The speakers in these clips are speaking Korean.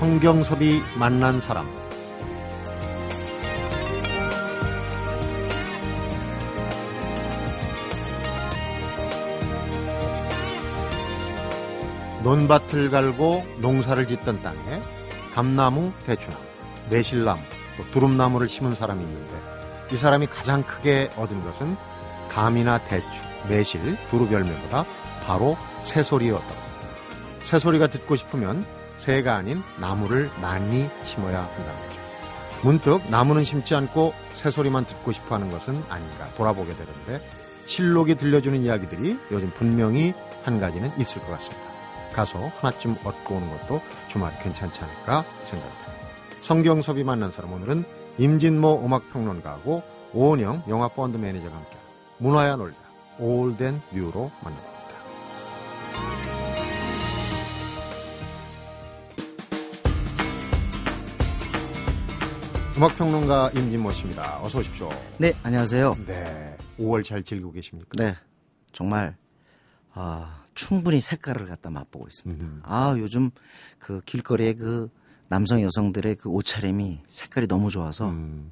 성경섭이 만난 사람 논밭을 갈고 농사를 짓던 땅에 감나무, 대추나무, 매실나무, 두릅나무를 심은 사람이 있는데 이 사람이 가장 크게 얻은 것은 감이나 대추, 매실, 두릅 열매보다 바로 새소리였다. 새소리가 듣고 싶으면 새가 아닌 나무를 많이 심어야 거죠. 문득 나무는 심지 않고 새소리만 듣고 싶어 하는 것은 아닌가 돌아보게 되는데 신록이 들려주는 이야기들이 요즘 분명히 한 가지는 있을 것 같습니다. 가서 하나쯤 얻고 오는 것도 주말 괜찮지 않을까 생각합니다. 성경섭이 만난 사람 오늘은 임진모 음악평론가하고 오은영 영화 펀드 매니저가 함께 문화야 놀자 올덴 뉴로 만납니다. 음악평론가 임진모 씨입니다. 어서 오십시오. 네, 안녕하세요. 네, 5월 잘 즐기고 계십니까? 네, 정말 아, 충분히 색깔을 갖다 맛보고 있습니다. 음흠. 아, 요즘 그 길거리에 그 남성 여성들의 그 옷차림이 색깔이 너무 좋아서 음,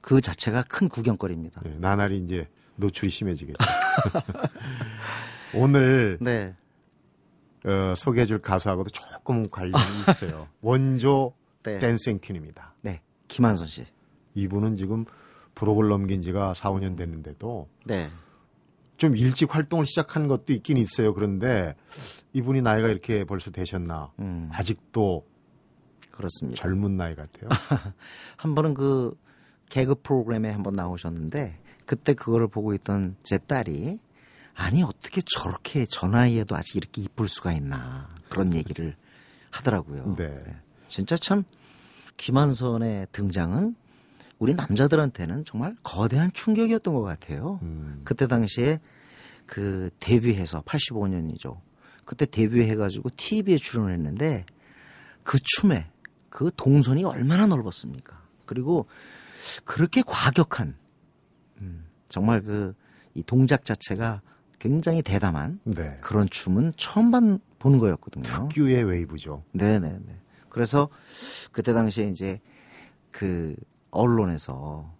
그 자체가 큰 구경거리입니다. 네, 나날이 이제 노출이 심해지겠죠. 오늘 네, 어, 소개해줄 가수하고도 조금 관련이 있어요. 원조 네, 댄싱 퀸입니다. 네, 김한선 씨. 이분은 지금 부록을 넘긴 지가 4, 5년 됐는데도 네, 좀 일찍 활동을 시작한 것도 있긴 있어요. 그런데 이분이 나이가 이렇게 벌써 되셨나? 음, 아직도 그렇습니다. 젊은 나이 같아요. 한 번은 그 개그 프로그램에 한번 나오셨는데 그때 그거를 보고 있던 제 딸이 아니 어떻게 저렇게 저 나이에도 아직 이렇게 이쁠 수가 있나 그런 얘기를 하더라고요. 네. 진짜 참 김한선의 등장은 우리 남자들한테는 정말 거대한 충격이었던 것 같아요. 음, 그때 당시에 그 데뷔해서 85년이죠. 그때 데뷔해가지고 TV에 출연했는데 그 춤에 그 동선이 얼마나 넓었습니까? 그리고 그렇게 과격한 음, 정말 그 이 동작 자체가 굉장히 대담한 네. 그런 춤은 처음 반, 보는 거였거든요. 특유의 웨이브죠. 네네네. 그래서 그때 당시에 이제 그 언론에서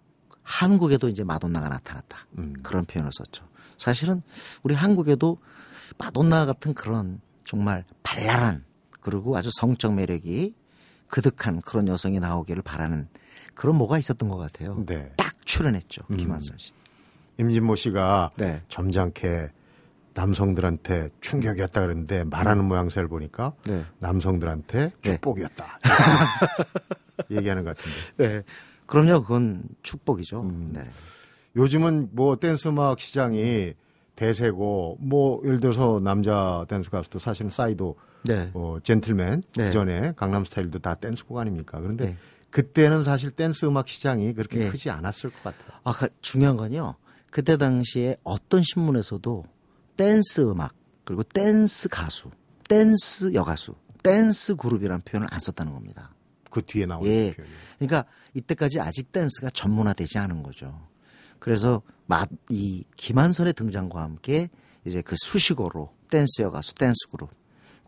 한국에도 이제 마돈나가 나타났다. 음. 그런 표현을 썼죠. 사실은 우리 한국에도 마돈나 같은 그런 정말 발랄한 그리고 아주 성적 매력이 그득한 그런 여성이 나오기를 바라는 그런 뭐가 있었던 것 같아요. 네. 딱 출연했죠. 음. 김한선 씨. 임진모 씨가 네. 점잖게 남성들한테 충격이었다 그랬는데 말하는 모양새를 보니까 네. 남성들한테 네. 축복이었다. 얘기하는 것 같은데. 네. 그럼요. 그건 축복이죠. 음. 네. 요즘은 뭐 댄스 음악 시장이 대세고 뭐 예를 들어서 남자 댄스 가수도 사실은 싸이도 네. 어, 젠틀맨 네. 그 전에 강남 스타일도 다 댄스곡 아닙니까? 그런데 네. 그때는 사실 댄스 음악 시장이 그렇게 네. 크지 않았을 것 같아요. 아, 그 중요한 건요. 그때 당시에 어떤 신문에서도 댄스 음악, 그리고 댄스 가수, 댄스 여가수, 댄스 그룹이라는 표현을 안 썼다는 겁니다. 그 뒤에 나오는 예. 표현이. 그러니까 이때까지 아직 댄스가 전문화되지 않은 거죠. 그래서 마, 이 김완선의 등장과 함께 이제 그 수식어로 댄스 여가수, 댄스 그룹,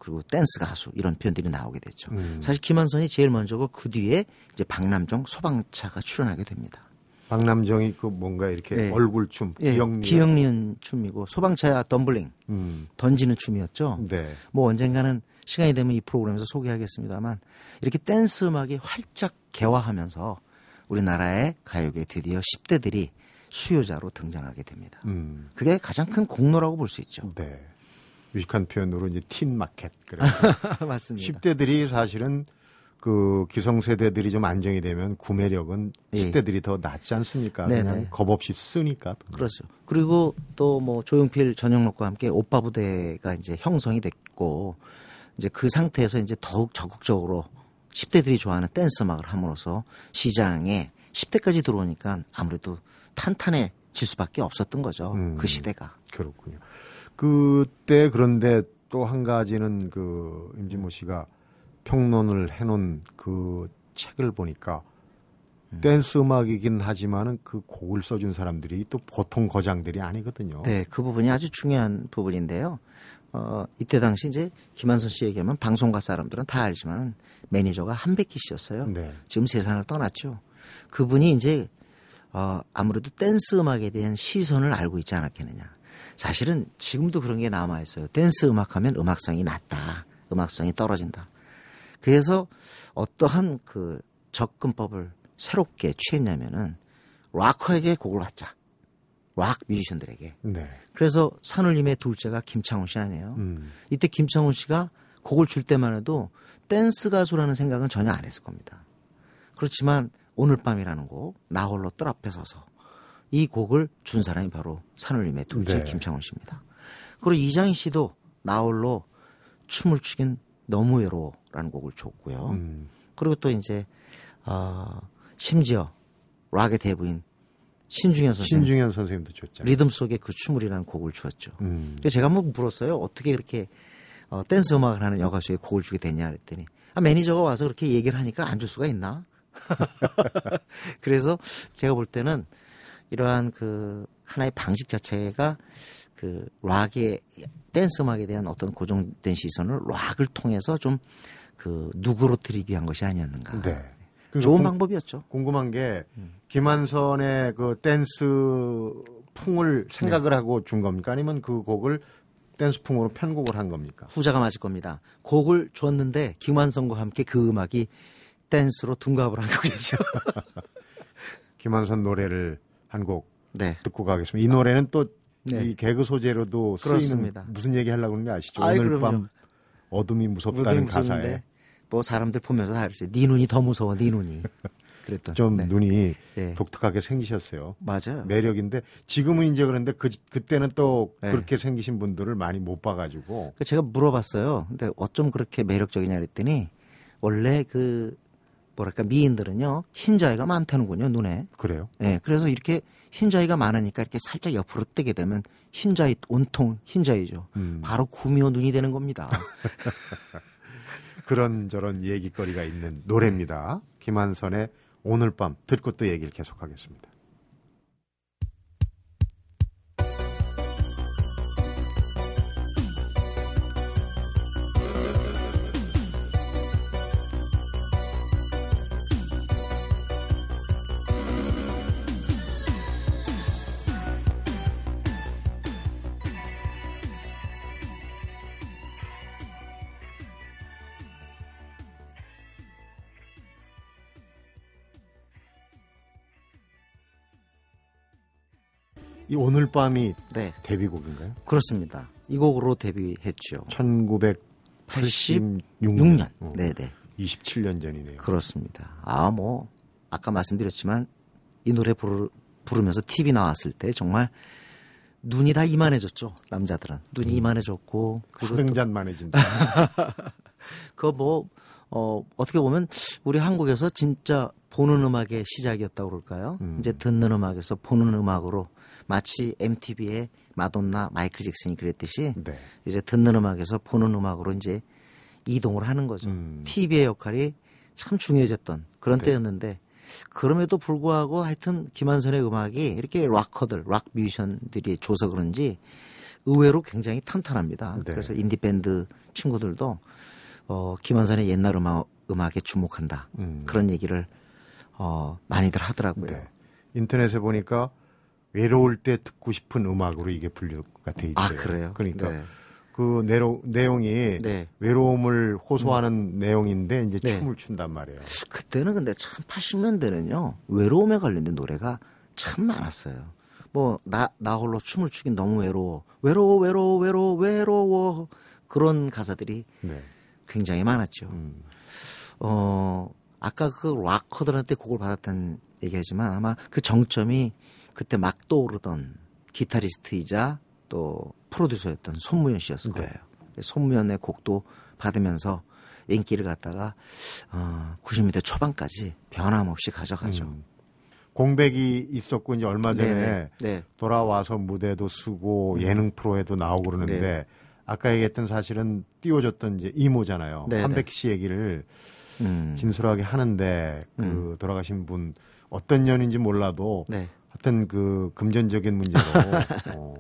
그리고 댄스 가수 이런 표현들이 나오게 됐죠. 음. 사실 김완선이 제일 먼저고 그 뒤에 이제 박남정, 소방차가 출연하게 됩니다. 박남정이 그 뭔가 이렇게 네. 얼굴춤, 예, 기역니. 기역니은 춤이고 소방차야 덤블링 음. 던지는 춤이었죠. 네. 뭐 언젠가는 시간이 되면 이 프로그램에서 소개하겠습니다만 이렇게 댄스 음악이 활짝 개화하면서 우리나라의 가요계 드디어 10대들이 수요자로 등장하게 됩니다. 음. 그게 가장 큰 공로라고 볼 수 있죠. 네. 유식한 표현으로 이제 틴 마켓. 그래. 맞습니다. 10대들이 사실은 그 기성세대들이 좀 안정이 되면 구매력은 예. 10대들이 더 낫지 않습니까? 네네. 그냥 겁 없이 쓰니까. 그렇죠. 그리고 또 뭐 조용필 전영록과 함께 오빠 부대가 이제 형성이 됐고 이제 그 상태에서 이제 더욱 적극적으로 10대들이 좋아하는 댄스 음악을 함으로써 시장에 10대까지 들어오니까 아무래도 탄탄해질 수밖에 없었던 거죠. 음. 그 시대가. 그렇군요. 그때 그런데 또 한 가지는 그 임진모 씨가 평론을 해놓은 그 책을 보니까 댄스 음악이긴 하지만은 그 곡을 써준 사람들이 또 보통 거장들이 아니거든요. 네, 그 부분이 아주 중요한 부분인데요. 어, 이때 당시 이제 김완선 씨 얘기하면 방송가 사람들은 다 알지만은 매니저가 한백희 씨였어요. 네. 지금 세상을 떠났죠. 그분이 이제 어, 아무래도 댄스 음악에 대한 시선을 알고 있지 않았겠느냐. 사실은 지금도 그런 게 남아 있어요. 댄스 음악 하면 음악성이 낮다. 음악성이 떨어진다. 그래서 어떠한 그 접근법을 새롭게 취했냐면은 락커에게 곡을 받자. 락 뮤지션들에게. 네. 그래서 산울림의 둘째가 김창훈 씨 아니에요. 음. 이때 김창훈 씨가 곡을 줄 때만 해도 댄스 가수라는 생각은 전혀 안 했을 겁니다. 그렇지만 오늘 밤이라는 곡, 나 홀로 뜰 앞에 서서 이 곡을 준 사람이 바로 산울림의 둘째 네. 김창훈 씨입니다. 그리고 이장희 씨도 나 홀로 춤을 추긴 너무 외로워라는 곡을 줬고요. 음. 그리고 또 이제 어, 심지어 락의 대부인 신중현 선생님 신중현 선생님도 줬잖아요. 리듬 속의 그 춤을이라는 곡을 주었죠. 음. 제가 한번 물었어요. 어떻게 그렇게 어, 댄스 음악을 하는 여가수에 곡을 주게 됐냐 그랬더니 아, 매니저가 와서 그렇게 얘기를 하니까 안 줄 수가 있나? 그래서 제가 볼 때는 이러한 그 하나의 방식 자체가 그 락의 댄스 음악에 대한 어떤 고정된 시선을 락을 통해서 좀 그 누구로 드리기 위한 것이 아니었는가. 네. 그러니까 좋은 궁- 방법이었죠. 궁금한 게 김한선의 그 댄스 풍을 생각을 하고 준 겁니까? 아니면 그 곡을 댄스풍으로 편곡을 한 겁니까? 후자가 맞을 겁니다. 곡을 줬는데 김완성과 함께 그 음악이 댄스로 둔갑을 한 거겠죠. 김한선 노래를 한곡 네. 듣고 가겠습니다. 이 노래는 또 이 네. 개그 소재로도 그렇습니다. 무슨 얘기 하려고 하는 게 아시죠? 아이, 오늘 그럼요. 밤 어둠이 무섭다는 가사에 뭐 사람들 보면서 다 그랬어요. 네 눈이 더 무서워, 네 눈이. 그랬던. 좀 네. 눈이 네. 독특하게 생기셨어요. 맞아요. 매력인데 지금은 이제 그런데 그 그때는 또 네. 그렇게 생기신 분들을 많이 못 봐가지고 그 제가 물어봤어요. 근데 어쩜 그렇게 매력적이냐 그랬더니 원래 그 뭐랄까 미인들은요 흰 자위가 많다는군요 눈에. 그래요. 예, 그래서 이렇게 흰자위가 많으니까 이렇게 살짝 옆으로 뜨게 되면 흰자위 온통 흰자위죠. 음. 바로 구미호 눈이 되는 겁니다. 그런 저런 얘기거리가 있는 노래입니다. 김한선의 오늘 밤 듣고 또 얘기를 계속하겠습니다. 이 오늘 밤이 네, 데뷔곡인가요? 그렇습니다. 이 곡으로 데뷔했죠. 1986년. 6년. 어, 네, 네. 27년 전이네요. 그렇습니다. 아, 뭐, 아까 말씀드렸지만, 이 노래 부르, 부르면서 TV 나왔을 때 정말 눈이 다 이만해졌죠. 남자들은. 눈이 이만해졌고, 그리고 또 화등잔만해진다. 그 뭐, 어, 어떻게 보면 우리 한국에서 진짜 보는 음악의 시작이었다고 그럴까요? 음. 이제 듣는 음악에서 보는 음악으로 마치 MTV의 마돈나, 마이클 잭슨이 그랬듯이 네. 이제 듣는 음악에서 보는 음악으로 이제 이동을 하는 거죠. 음. TV의 역할이 참 중요해졌던 그런 네. 때였는데 그럼에도 불구하고 하여튼 김한선의 음악이 이렇게 락커들, 락 뮤지션들이 줘서 그런지 의외로 굉장히 탄탄합니다. 네. 그래서 인디 밴드 친구들도 어, 김한선의 옛날 음악, 음악에 주목한다. 음. 그런 얘기를 어, 많이들 하더라고요. 네. 인터넷에 보니까 외로울 때 듣고 싶은 음악으로 이게 분류가 돼 있대요. 아 그래요? 그러니까 네. 그 내로, 내용이 네. 외로움을 호소하는 내용인데 이제 네. 춤을 춘단 말이에요. 그때는 근데 참 80년대는요 외로움에 관련된 노래가 참 많았어요. 뭐나나 홀로 춤을 추긴 너무 외로워 외로워 외로워 외로워 외로워 그런 가사들이 네. 굉장히 많았죠. 음. 어 아까 그 락커들한테 곡을 받았다는 얘기하지만 아마 그 정점이 그때 막 떠오르던 기타리스트이자 또 프로듀서였던 손무현 씨였을 네. 거예요. 손무현의 곡도 받으면서 인기를 갖다가 어, 90년대 초반까지 변함없이 가져가죠. 음. 공백이 있었고 이제 얼마 전에 네네. 네. 돌아와서 무대도 쓰고 예능 프로에도 나오고 그러는데 네. 아까 얘기했던 사실은 띄워줬던 이제 이모잖아요. 네네. 한백희 씨 얘기를 음. 진솔하게 하는데 그 음. 돌아가신 분 어떤 년인지 몰라도 네. 하여튼 그 금전적인 문제로 어,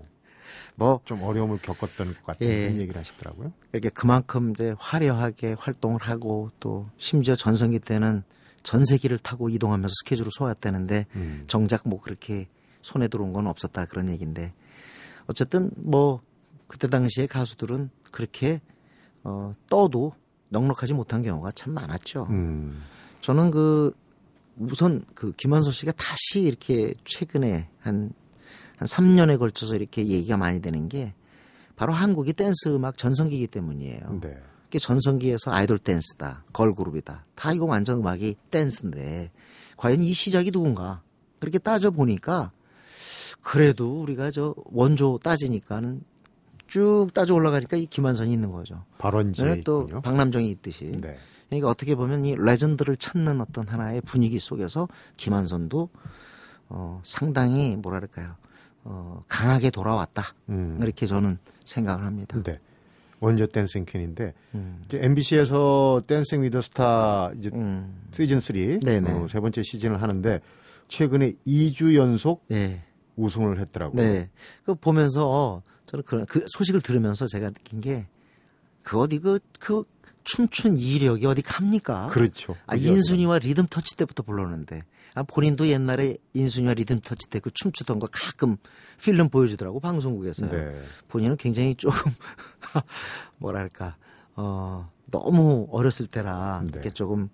뭐좀 어려움을 겪었던 것 같은 예. 그런 얘기를 하시더라고요. 이렇게 그만큼 이제 화려하게 활동을 하고 또 심지어 전성기 때는 전세기를 타고 이동하면서 스케줄을 소화했다는데 음. 정작 뭐 그렇게 손에 들어온 건 없었다 그런 얘기인데 어쨌든 뭐 그때 당시에 가수들은 그렇게 어 떠도 넉넉하지 못한 경우가 참 많았죠. 음. 저는 그 우선 그 김한서 씨가 다시 이렇게 최근에 한, 한 3년에 걸쳐서 이렇게 얘기가 많이 되는 게 바로 한국이 댄스 음악 전성기이기 때문이에요. 네. 이게 전성기에서 아이돌 댄스다, 걸그룹이다. 다 이거 완전 음악이 댄스인데 과연 이 시작이 누군가? 그렇게 따져 보니까 그래도 우리가 저 원조 따지니까는 쭉 따져 올라가니까 이 김완선이 있는 거죠. 발원지에 네, 또. 박남정이 있듯이. 네. 그러니까 어떻게 보면 이 레전드를 찾는 어떤 하나의 분위기 속에서 김완선도 어, 상당히 뭐랄까요 어, 강하게 돌아왔다 음. 이렇게 저는 생각을 합니다. 네. 원조 dancing queen인데 음. 이제 MBC에서 Dancing with the Star 이제 음. 시즌 3 네네. 어, 세 번째 시즌을 하는데 최근에 2주 연속 네, 우승을 했더라고요. 네. 그 보면서 저는 그런 그 소식을 들으면서 제가 느낀 게 그 어디 그 그 춤춘 이력이 어디 갑니까? 그렇죠. 아, 인순이와 리듬 터치 때부터 불렀는데 아, 본인도 옛날에 인순이와 리듬 터치 때 그 춤추던 거 가끔 필름 보여주더라고 방송국에서요. 네. 본인은 굉장히 조금 뭐랄까 어 너무 어렸을 때라 네. 이렇게 조금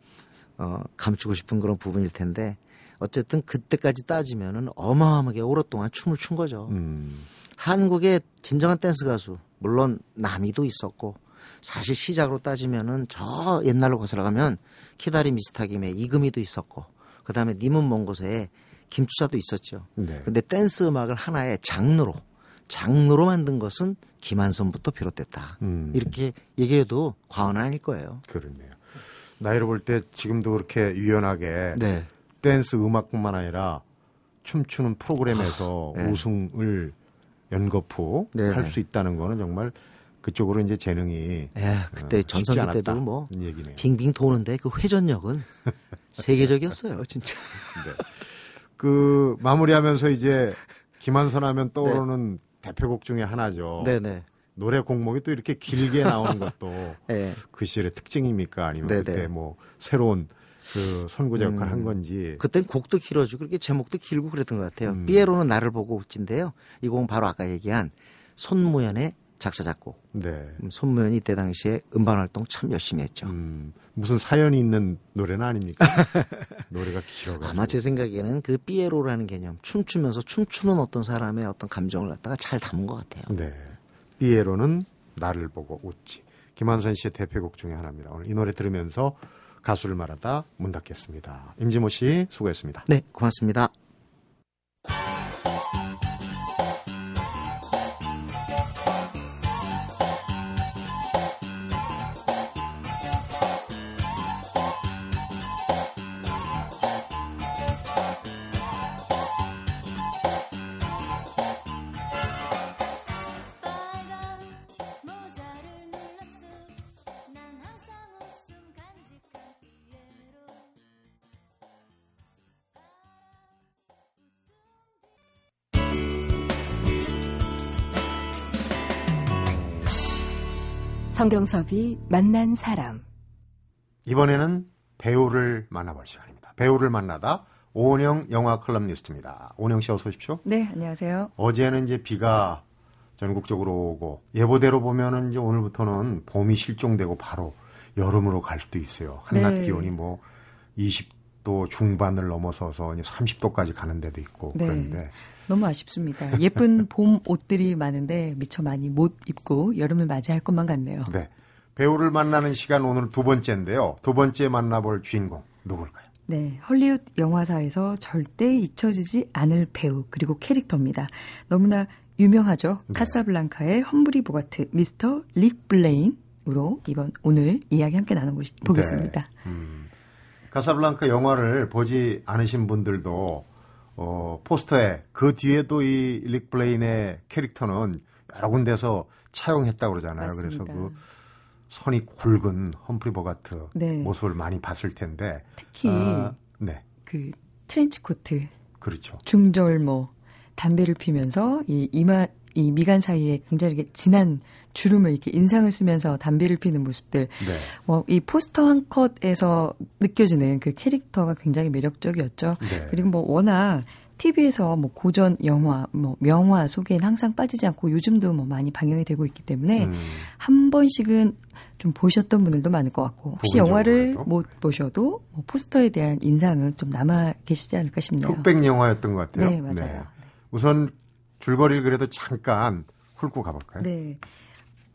어 감추고 싶은 그런 부분일 텐데 어쨌든 그때까지 따지면은 어마어마하게 오랫동안 춤을 춘 거죠. 음. 한국의 진정한 댄스 가수 물론 남이도 있었고 사실 시작으로 따지면은 저 옛날로 거슬러가면 키다리 미스타김에 이금희도 있었고 그다음에 님은 먼 곳에 김추자도 있었죠. 네. 근데 댄스 음악을 하나의 장르로 장르로 만든 것은 김한선부터 비롯됐다. 음. 이렇게 얘기해도 과언은 아닐 거예요. 그렇네요. 나이를 볼때 지금도 그렇게 유연하게 네. 댄스 음악뿐만 아니라 춤추는 프로그램에서 네. 우승을 연거푸 네, 할 네. 수 있다는 거는 정말 그쪽으로 이제 재능이 예, 그때 어, 전성기. 때도 뭐이 얘기네요. 빙빙 도는데 그 회전력은 세계적이었어요, 진짜. 그 마무리하면서 이제 김한선 하면 떠오르는 대표곡 중에 하나죠. 네, 네. 노래 곡목이 또 이렇게 길게 나오는 것도 예. 그 시절의 특징입니까? 아니면 네네. 그때 뭐 새로운 그 선구자 역할을 한 건지. 그땐 곡도 길어지고 그렇게 제목도 길고 그랬던 것 같아요. 음. 삐에로는 나를 보고 웃진데요. 이 곡은 바로 아까 얘기한 손무연의 작사 작곡. 네. 음, 손무연이 이때 당시에 음반 활동 참 열심히 했죠. 음, 무슨 사연이 있는 노래는 아닙니까? 노래가 길어가지고. 아마 제 생각에는 그 삐에로라는 개념, 춤추면서 춤추는 어떤 사람의 어떤 감정을 갖다가 잘 담은 것 같아요. 네. 삐에로는 나를 보고 웃지. 김한선 씨의 대표곡 중에 하나입니다. 오늘 이 노래 들으면서 가수를 말하다 문 닫겠습니다. 임지모 씨 수고했습니다. 네, 고맙습니다. 성경섭이 만난 사람. 이번에는 배우를 만나볼 시간입니다. 배우를 만나다 오은영 영화 컬럼니스트입니다. 오은영 씨 어서 오십시오. 네, 안녕하세요. 어제는 이제 비가 전국적으로 오고 예보대로 보면은 이제 오늘부터는 봄이 실종되고 바로 여름으로 갈 수도 있어요. 한낮 네. 기온이 뭐 20도 중반을 넘어서서 이제 30도까지 가는 데도 있고 네. 그런데 너무 아쉽습니다. 예쁜 봄 옷들이 많은데 미처 많이 못 입고 여름을 맞이할 것만 같네요. 네. 배우를 만나는 시간 오늘 두 번째인데요. 두 번째 만나볼 주인공 누굴까요? 네, 헐리우드 영화사에서 절대 잊혀지지 않을 배우 그리고 캐릭터입니다. 너무나 유명하죠. 네. 카사블랑카의 험프리 보가트 미스터 릭 블레인으로 이번 오늘 이야기 함께 나눠보겠습니다. 네. 음, 카사블랑카 영화를 보지 않으신 분들도 어, 포스터에 그 뒤에도 이 릭 블레인의 캐릭터는 여러 군데서 차용했다고 그러잖아요. 그래서 맞습니다. 그 선이 굵은 험프리 보가트 네. 모습을 많이 봤을 텐데 특히 아, 네 그 트렌치 코트, 그렇죠. 중절모, 담배를 피면서 이 이마 이 미간 사이에 굉장히 진한 주름을 이렇게 인상을 쓰면서 담배를 피는 모습들. 네. 뭐이 포스터 한 컷에서 느껴지는 그 캐릭터가 굉장히 매력적이었죠. 네. 그리고 뭐 워낙 TV에서 뭐 고전 영화, 뭐 명화 속엔 항상 빠지지 않고 요즘도 뭐 많이 방영이 되고 있기 때문에 음, 한 번씩은 좀 보셨던 분들도 많을 것 같고 혹시. 영화를 못 보셔도 뭐 포스터에 대한 인상은 좀 남아 계시지 않을까 싶네요. 흑백 영화였던 것 같아요. 네, 맞아요. 우선 줄거리를 그래도 잠깐 훑고 가볼까요? 네.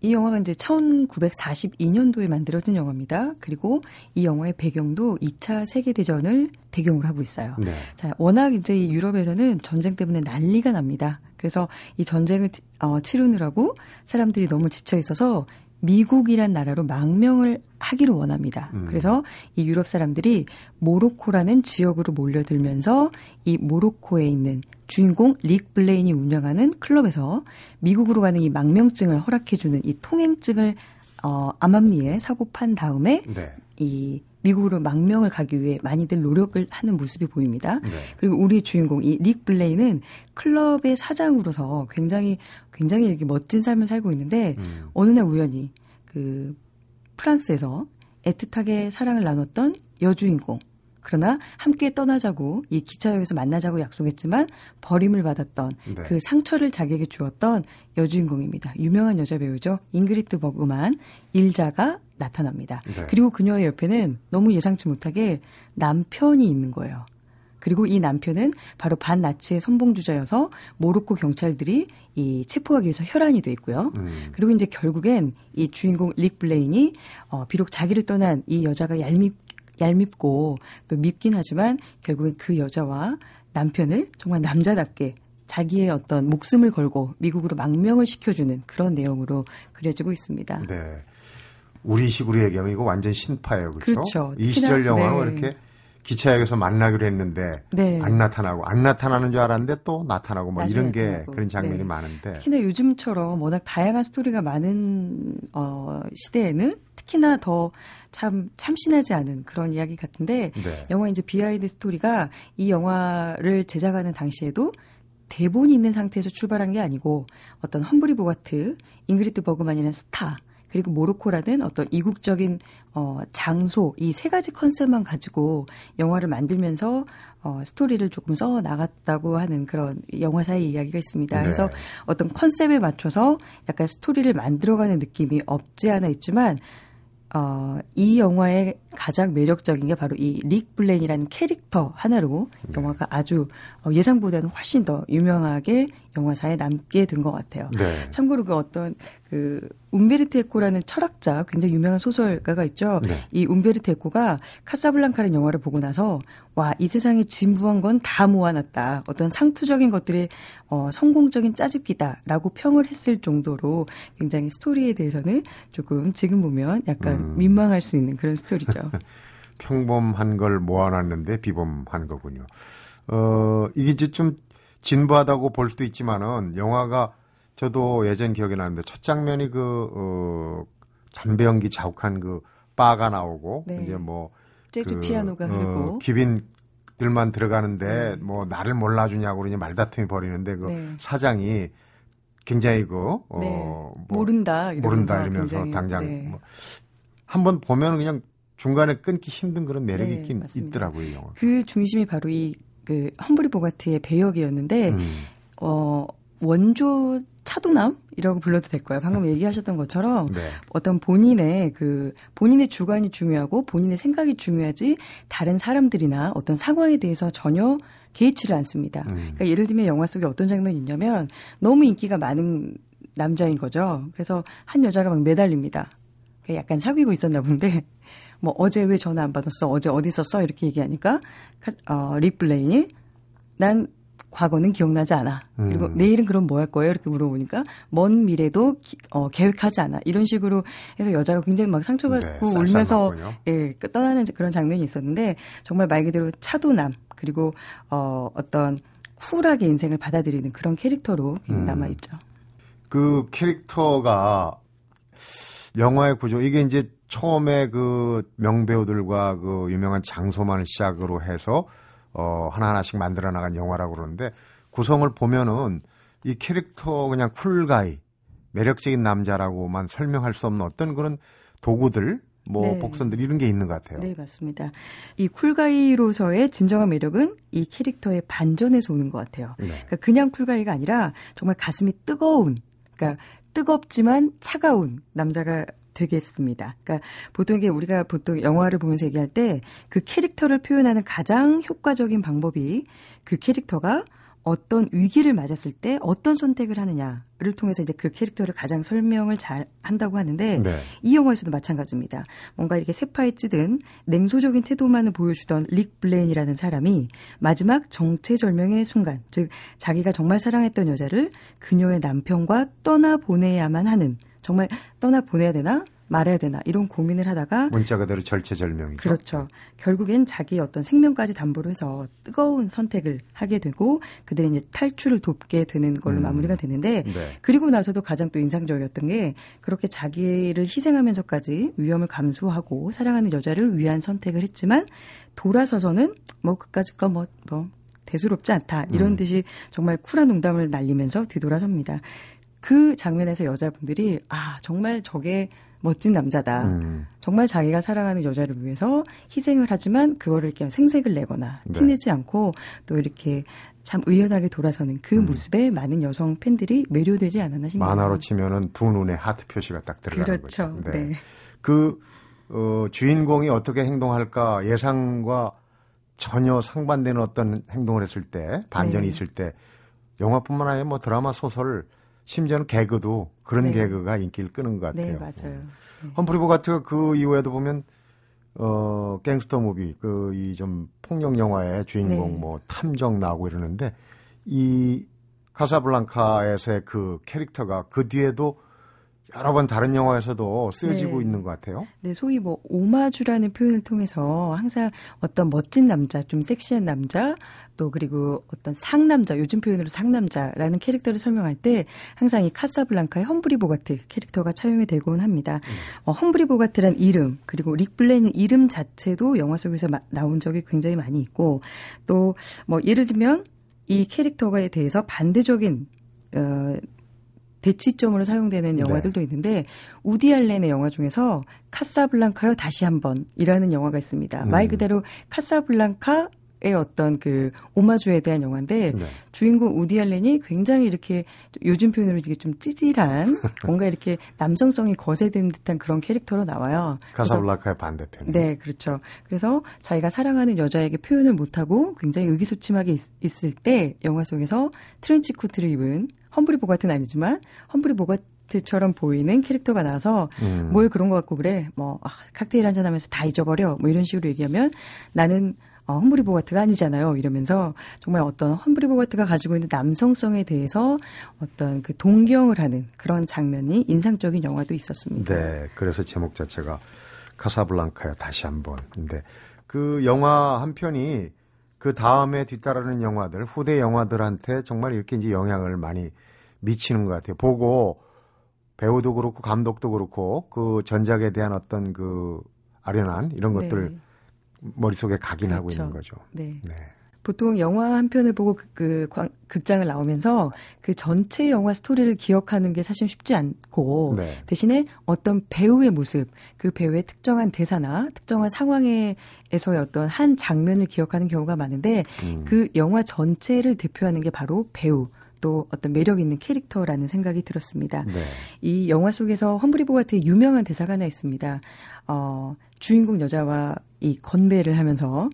이 영화가 이제 1942년도에 만들어진 영화입니다. 그리고 이 영화의 배경도 2차 세계대전을 배경으로 하고 있어요. 네. 자, 워낙 이제 이 유럽에서는 전쟁 때문에 난리가 납니다. 그래서 이 전쟁을 치- 어, 치르느라고 사람들이 너무 지쳐 있어서 미국이란 나라로 망명을 하기를 원합니다. 음. 그래서 이 유럽 사람들이 모로코라는 지역으로 몰려들면서 이 모로코에 있는 주인공 릭 블레인이 운영하는 클럽에서 미국으로 가는 이 망명증을 허락해주는 이 통행증을 어, 암암리에 사고 판 다음에 네. 이 미국으로 망명을 가기 위해 많이들 노력을 하는 모습이 보입니다. 네. 그리고 우리 주인공 이 릭 블레이는 클럽의 사장으로서 굉장히 굉장히 이렇게 멋진 삶을 살고 있는데 음. 어느 날 우연히 그 프랑스에서 애틋하게 사랑을 나눴던 여주인공 그러나 함께 떠나자고 이 기차역에서 만나자고 약속했지만 버림을 받았던 네. 그 상처를 자기에게 주었던 여주인공입니다. 유명한 여자 배우죠. 잉그리트 버그만 일자가 나타납니다. 네. 그리고 그녀의 옆에는 너무 예상치 못하게 남편이 있는 거예요. 그리고 이 남편은 바로 반나치의 선봉주자여서 모로코 경찰들이 이 체포하기 위해서 혈안이 돼 있고요. 음. 그리고 이제 결국엔 이 주인공 릭 블레인이 어, 비록 자기를 떠난 이 여자가 얄밉 얄밉고 또 밉긴 하지만 결국엔 그 여자와 남편을 정말 남자답게 자기의 어떤 목숨을 걸고 미국으로 망명을 시켜주는 그런 내용으로 그려지고 있습니다. 네. 우리식으로 얘기하면 이거 완전 신파예요. 그렇죠? 그렇죠. 이 시절 영화는 네. 이렇게 기차역에서 만나기로 했는데 네. 안 나타나고 안 나타나는 줄 알았는데 또 나타나고 뭐 이런 게 나타나고. 그런 장면이 네. 많은데 특히나 요즘처럼 워낙 다양한 스토리가 많은 어, 시대에는 특히나 더 참 참신하지 않은 그런 이야기 같은데 네. 영화 이제 비하인드 스토리가 이 영화를 제작하는 당시에도 대본이 있는 상태에서 출발한 게 아니고 어떤 험프리 보가트, 잉그리드 버그만이라는 스타 그리고 모로코라는 어떤 이국적인 어, 장소 이 세 가지 컨셉만 가지고 영화를 만들면서 어, 스토리를 조금 써 나갔다고 하는 그런 영화사의 이야기가 있습니다. 네. 그래서 어떤 컨셉에 맞춰서 약간 스토리를 만들어가는 느낌이 없지 않아 있지만 어, 이 영화의 가장 매력적인 게 바로 이 릭 블레인이라는 캐릭터 하나로 네. 영화가 아주 어, 예상보다는 훨씬 더 유명하게 영화사에 남게 된 것 같아요. 네. 참고로 그 어떤 그 움베르트 에코라는 철학자 굉장히 유명한 소설가가 있죠. 네. 이 움베르트 에코가 카사블랑카라는 영화를 보고 나서 와 이 세상에 진부한 건 다 모아놨다. 어떤 상투적인 것들의 어, 성공적인 짜집기다라고 평을 했을 정도로 굉장히 스토리에 대해서는 조금 지금 보면 약간 음. 민망할 수 있는 그런 스토리죠. 평범한 걸 모아놨는데 비범한 거군요. 어, 이게 이제 좀 진부하다고 볼 수도 있지만은 영화가 저도 예전 기억이 나는데 첫 장면이 그, 어, 담배 연기 자욱한 그 바가 나오고 네. 이제 뭐 재즈 그, 피아노가 어, 흐르고 귀빈들만 들어가는데 네. 뭐 나를 몰라주냐고 그러니 말다툼이 벌이는데 그 네. 사장이 굉장히 그, 어, 네. 뭐 모른다 이러면서 모른다 이러면서 굉장히, 당장 네. 뭐 한번 보면 그냥 중간에 끊기 힘든 그런 매력이 네, 있긴 맞습니다. 있더라고요, 이 영화. 그 중심이 바로 이 그 험브리 보가트의 배역이었는데 음, 어, 원조 차도남이라고 불러도 될 거예요. 방금 얘기하셨던 것처럼 네. 어떤 본인의 그 본인의 주관이 중요하고 본인의 생각이 중요하지 다른 사람들이나 어떤 상황에 대해서 전혀 개의치를 않습니다. 음. 그러니까 예를 들면 영화 속에 어떤 장면이 있냐면 너무 인기가 많은 남자인 거죠. 그래서 한 여자가 막 매달립니다. 그러니까 약간 사귀고 있었나 본데 뭐 어제 왜 전화 안 받았어? 어제 어디 있었어? 이렇게 얘기하니까 카- 어, 릭 블레인이 난 과거는 기억나지 않아. 그리고 음. 내일은 그럼 뭐 할 거예요? 이렇게 물어보니까 먼 미래도 기- 어, 계획하지 않아. 이런 식으로 해서 여자가 굉장히 막 상처받고 네, 울면서. 예, 끝- 떠나는 그런 장면이 있었는데 정말 말 그대로 차도남 그리고 어, 어떤 쿨하게 인생을 받아들이는 그런 캐릭터로 음. 남아 있죠. 그 캐릭터가 영화의 구조 이게 이제 처음에 그 명배우들과 그 유명한 장소만을 시작으로 해서 어 하나하나씩 만들어 나간 영화라고 그러는데 구성을 보면은 이 캐릭터 그냥 쿨가이 매력적인 남자라고만 설명할 수 없는 어떤 그런 도구들 뭐 네. 복선들 이런 게 있는 것 같아요. 네, 맞습니다. 이 쿨가이로서의 진정한 매력은 이 캐릭터의 반전에서 오는 것 같아요. 네. 그러니까 그냥 쿨가이가 아니라 정말 가슴이 뜨거운, 그러니까 뜨겁지만 차가운 남자가 되겠습니다. 그러니까 보통 이게 우리가 보통 영화를 보면서 얘기할 때 그 캐릭터를 표현하는 가장 효과적인 방법이 그 캐릭터가 어떤 위기를 맞았을 때 어떤 선택을 하느냐를 통해서 이제 그 캐릭터를 가장 설명을 잘 한다고 하는데 네. 이 영화에서도 마찬가지입니다. 뭔가 이렇게 세파에 찌든 냉소적인 태도만을 보여주던 릭 블레인이라는 사람이 마지막 정체절명의 순간, 즉 자기가 정말 사랑했던 여자를 그녀의 남편과 떠나 보내야만 하는 정말 떠나 보내야 되나 말해야 되나 이런 고민을 하다가 문자 그대로 절체절명이죠. 그렇죠. 결국엔 자기 어떤 생명까지 담보로 해서 뜨거운 선택을 하게 되고 그들이 이제 탈출을 돕게 되는 걸로 음. 마무리가 되는데 네. 그리고 나서도 가장 또 인상적이었던 게 그렇게 자기를 희생하면서까지 위험을 감수하고 사랑하는 여자를 위한 선택을 했지만 돌아서서는 뭐 그까짓 거뭐 뭐 대수롭지 않다 이런 음. 듯이 정말 쿨한 농담을 날리면서 뒤돌아섭니다. 그 장면에서 여자분들이 아 정말 저게 멋진 남자다. 음. 정말 자기가 사랑하는 여자를 위해서 희생을 하지만 그거를 이렇게 생색을 내거나 네. 티내지 않고 또 이렇게 참 의연하게 돌아서는 그 음. 모습에 많은 여성 팬들이 매료되지 않았나 싶습니다. 만화로 치면은 두 눈에 하트 표시가 딱 들어가는 그렇죠. 거죠. 네. 그 어, 주인공이 어떻게 행동할까 예상과 전혀 상반되는 어떤 행동을 했을 때 반전이 네. 있을 때 영화뿐만 아니라 뭐 드라마 소설 심지어는 개그도 그런 네. 개그가 인기를 끄는 것 같아요. 네, 맞아요. 네. 험프리 보가트가 그 이후에도 보면 어 갱스터 무비 그 이 좀 폭력 영화의 주인공 네. 뭐 탐정 나오고 이러는데 이 카사블랑카에서의 그 캐릭터가 그 뒤에도 여러 번 다른 영화에서도 쓰여지고 네. 있는 것 같아요. 네, 소위 뭐 오마주라는 표현을 통해서 항상 어떤 멋진 남자, 좀 섹시한 남자, 또 그리고 어떤 상남자, 요즘 표현으로 상남자라는 캐릭터를 설명할 때 항상 이 카사블랑카의 험프리 보가트 캐릭터가 차용이 되곤 합니다. 어, 험프리 보가트란 이름, 그리고 릭 블레인 이름 자체도 영화 속에서 마- 나온 적이 굉장히 많이 있고 또 뭐 예를 들면 이 캐릭터에 대해서 반대적인 어, 대치점으로 사용되는 네. 영화들도 있는데 우디 알렌의 영화 중에서 카사블랑카요 다시 한번이라는 영화가 있습니다. 음. 말 그대로 카사블랑카 의 어떤 그 오마주에 대한 영화인데 네. 주인공 우디 알렌이 굉장히 이렇게 요즘 표현으로 이게 좀 찌질한 뭔가 이렇게 남성성이 거세된 듯한 그런 캐릭터로 나와요. 카사블랑카의 반대편. 네, 그렇죠. 그래서 자기가 사랑하는 여자에게 표현을 못하고 굉장히 의기소침하게 있, 을때 영화 속에서 트렌치 코트를 입은 험프리 보가트는 아니지만 험프리 보가트처럼 보이는 캐릭터가 나와서 음. 뭘 그런 것 같고 그래. 뭐 아, 칵테일 한잔 하면서 다 잊어버려. 뭐 이런 식으로 얘기하면 나는 어, 험프리 보가트가 아니잖아요. 이러면서 정말 어떤 험프리 보가트가 가지고 있는 남성성에 대해서 어떤 그 동경을 하는 그런 장면이 인상적인 영화도 있었습니다. 네, 그래서 제목 자체가 카사블랑카요 다시 한번. 근데 그 영화 한 편이 그 다음에 뒤따르는 영화들, 후대 영화들한테 정말 이렇게 이제 영향을 많이 미치는 것 같아요. 보고 배우도 그렇고 감독도 그렇고 그 전작에 대한 어떤 그 아련한 이런 것들 네. 머릿속에 각인하고 그렇죠. 있는 거죠. 네. 네. 보통 영화 한 편을 보고 그, 그 광- 극장을 나오면서 그 전체 영화 스토리를 기억하는 게 사실 쉽지 않고 네. 대신에 어떤 배우의 모습, 그 배우의 특정한 대사나 특정한 상황에서의 어떤 한 장면을 기억하는 경우가 많은데 음. 그 영화 전체를 대표하는 게 바로 배우 또 어떤 매력 있는 캐릭터라는 생각이 들었습니다. 네. 이 영화 속에서 험브리 보가트의 유명한 대사가 하나 있습니다. 어, 주인공 여자와 이 건배를 하면서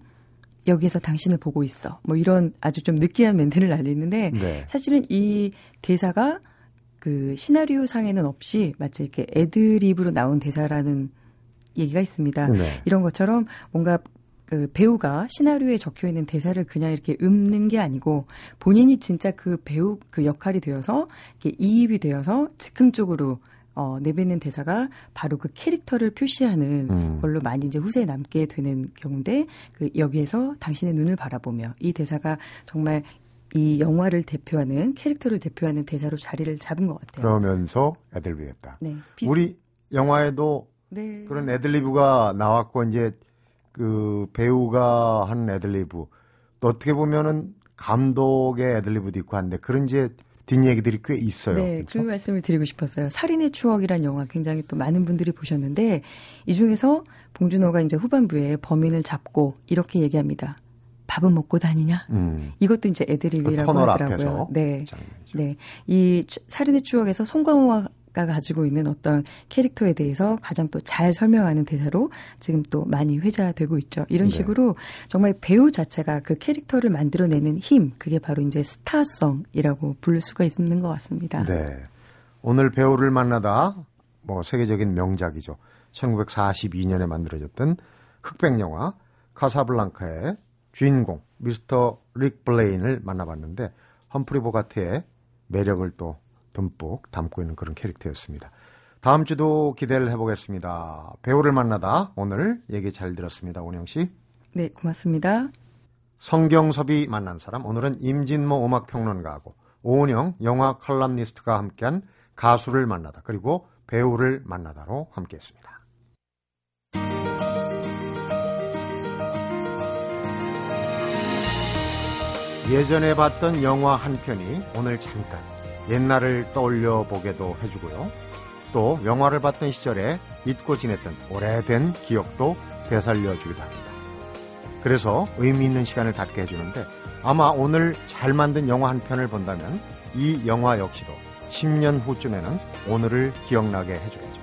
여기에서 당신을 보고 있어. 뭐 이런 아주 좀 느끼한 멘트를 날리는데 네. 사실은 이 대사가 그 시나리오 상에는 없이 마치 이렇게 애드립으로 나온 대사라는 얘기가 있습니다. 네. 이런 것처럼 뭔가 그 배우가 시나리오에 적혀 있는 대사를 그냥 이렇게 읊는 게 아니고 본인이 진짜 그 배우 그 역할이 되어서 이렇게 이입이 되어서 즉흥적으로 어, 내뱉는 대사가 바로 그 캐릭터를 표시하는 음. 걸로 많이 이제 후세에 남게 되는 경우인데 그 여기에서 당신의 눈을 바라보며 이 대사가 정말 이 영화를 대표하는 캐릭터를 대표하는 대사로 자리를 잡은 것 같아요. 그러면서 애들 위했다. 네. 비- 우리 영화에도 네. 그런 애들리브가 나왔고 이제 그 배우가 한 애들리브 또 어떻게 보면은 감독의 애들리브도 있고 한데 그런 이제 뒷얘기들이 꽤 있어요. 네, 그 그렇죠? 말씀을 드리고 싶었어요. 살인의 추억이란 영화 굉장히 또 많은 분들이 보셨는데 이 중에서 봉준호가 이제 후반부에 범인을 잡고 이렇게 얘기합니다. 밥은 먹고 다니냐? 음. 이것도 이제 그 애드립이라고 터널 하더라고요. 네. 장면이죠. 네. 이 추- 살인의 추억에서 송강호 가 가지고 있는 어떤 캐릭터에 대해서 가장 또 잘 설명하는 대사로 지금 또 많이 회자되고 있죠. 이런 네. 식으로 정말 배우 자체가 그 캐릭터를 만들어내는 힘, 그게 바로 이제 스타성이라고 부를 수가 있는 것 같습니다. 네. 오늘 배우를 만나다 뭐 세계적인 명작이죠. 1942년에 만들어졌던 흑백 영화 카사블랑카의 주인공 미스터 릭 블레인을 만나봤는데 험프리 보가트의 매력을 또 듬뿍 담고 있는 그런 캐릭터였습니다. 다음 주도 기대를 해보겠습니다. 배우를 만나다 오늘 얘기 잘 들었습니다. 원영 씨. 네, 고맙습니다. 성경섭이 만난 사람 오늘은 임진모 음악평론가하고 오은영 영화 컬럼니스트가 함께한 가수를 만나다 그리고 배우를 만나다로 함께했습니다. 예전에 봤던 영화 한 편이 오늘 잠깐 옛날을 떠올려 보게도 해주고요. 또 영화를 봤던 시절에 잊고 지냈던 오래된 기억도 되살려 주기도 합니다. 그래서 의미 있는 시간을 갖게 해주는데 아마 오늘 잘 만든 영화 한 편을 본다면 이 영화 역시도 10년 후쯤에는 오늘을 기억나게 해주겠죠.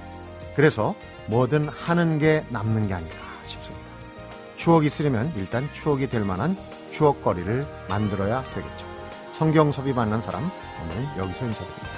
그래서 뭐든 하는 게 남는 게 아닐까 싶습니다. 추억이 있으려면 일단 추억이 될 만한 추억거리를 만들어야 되겠죠. 성경섭이 만난 사람 오늘 여기서 인사드립니다.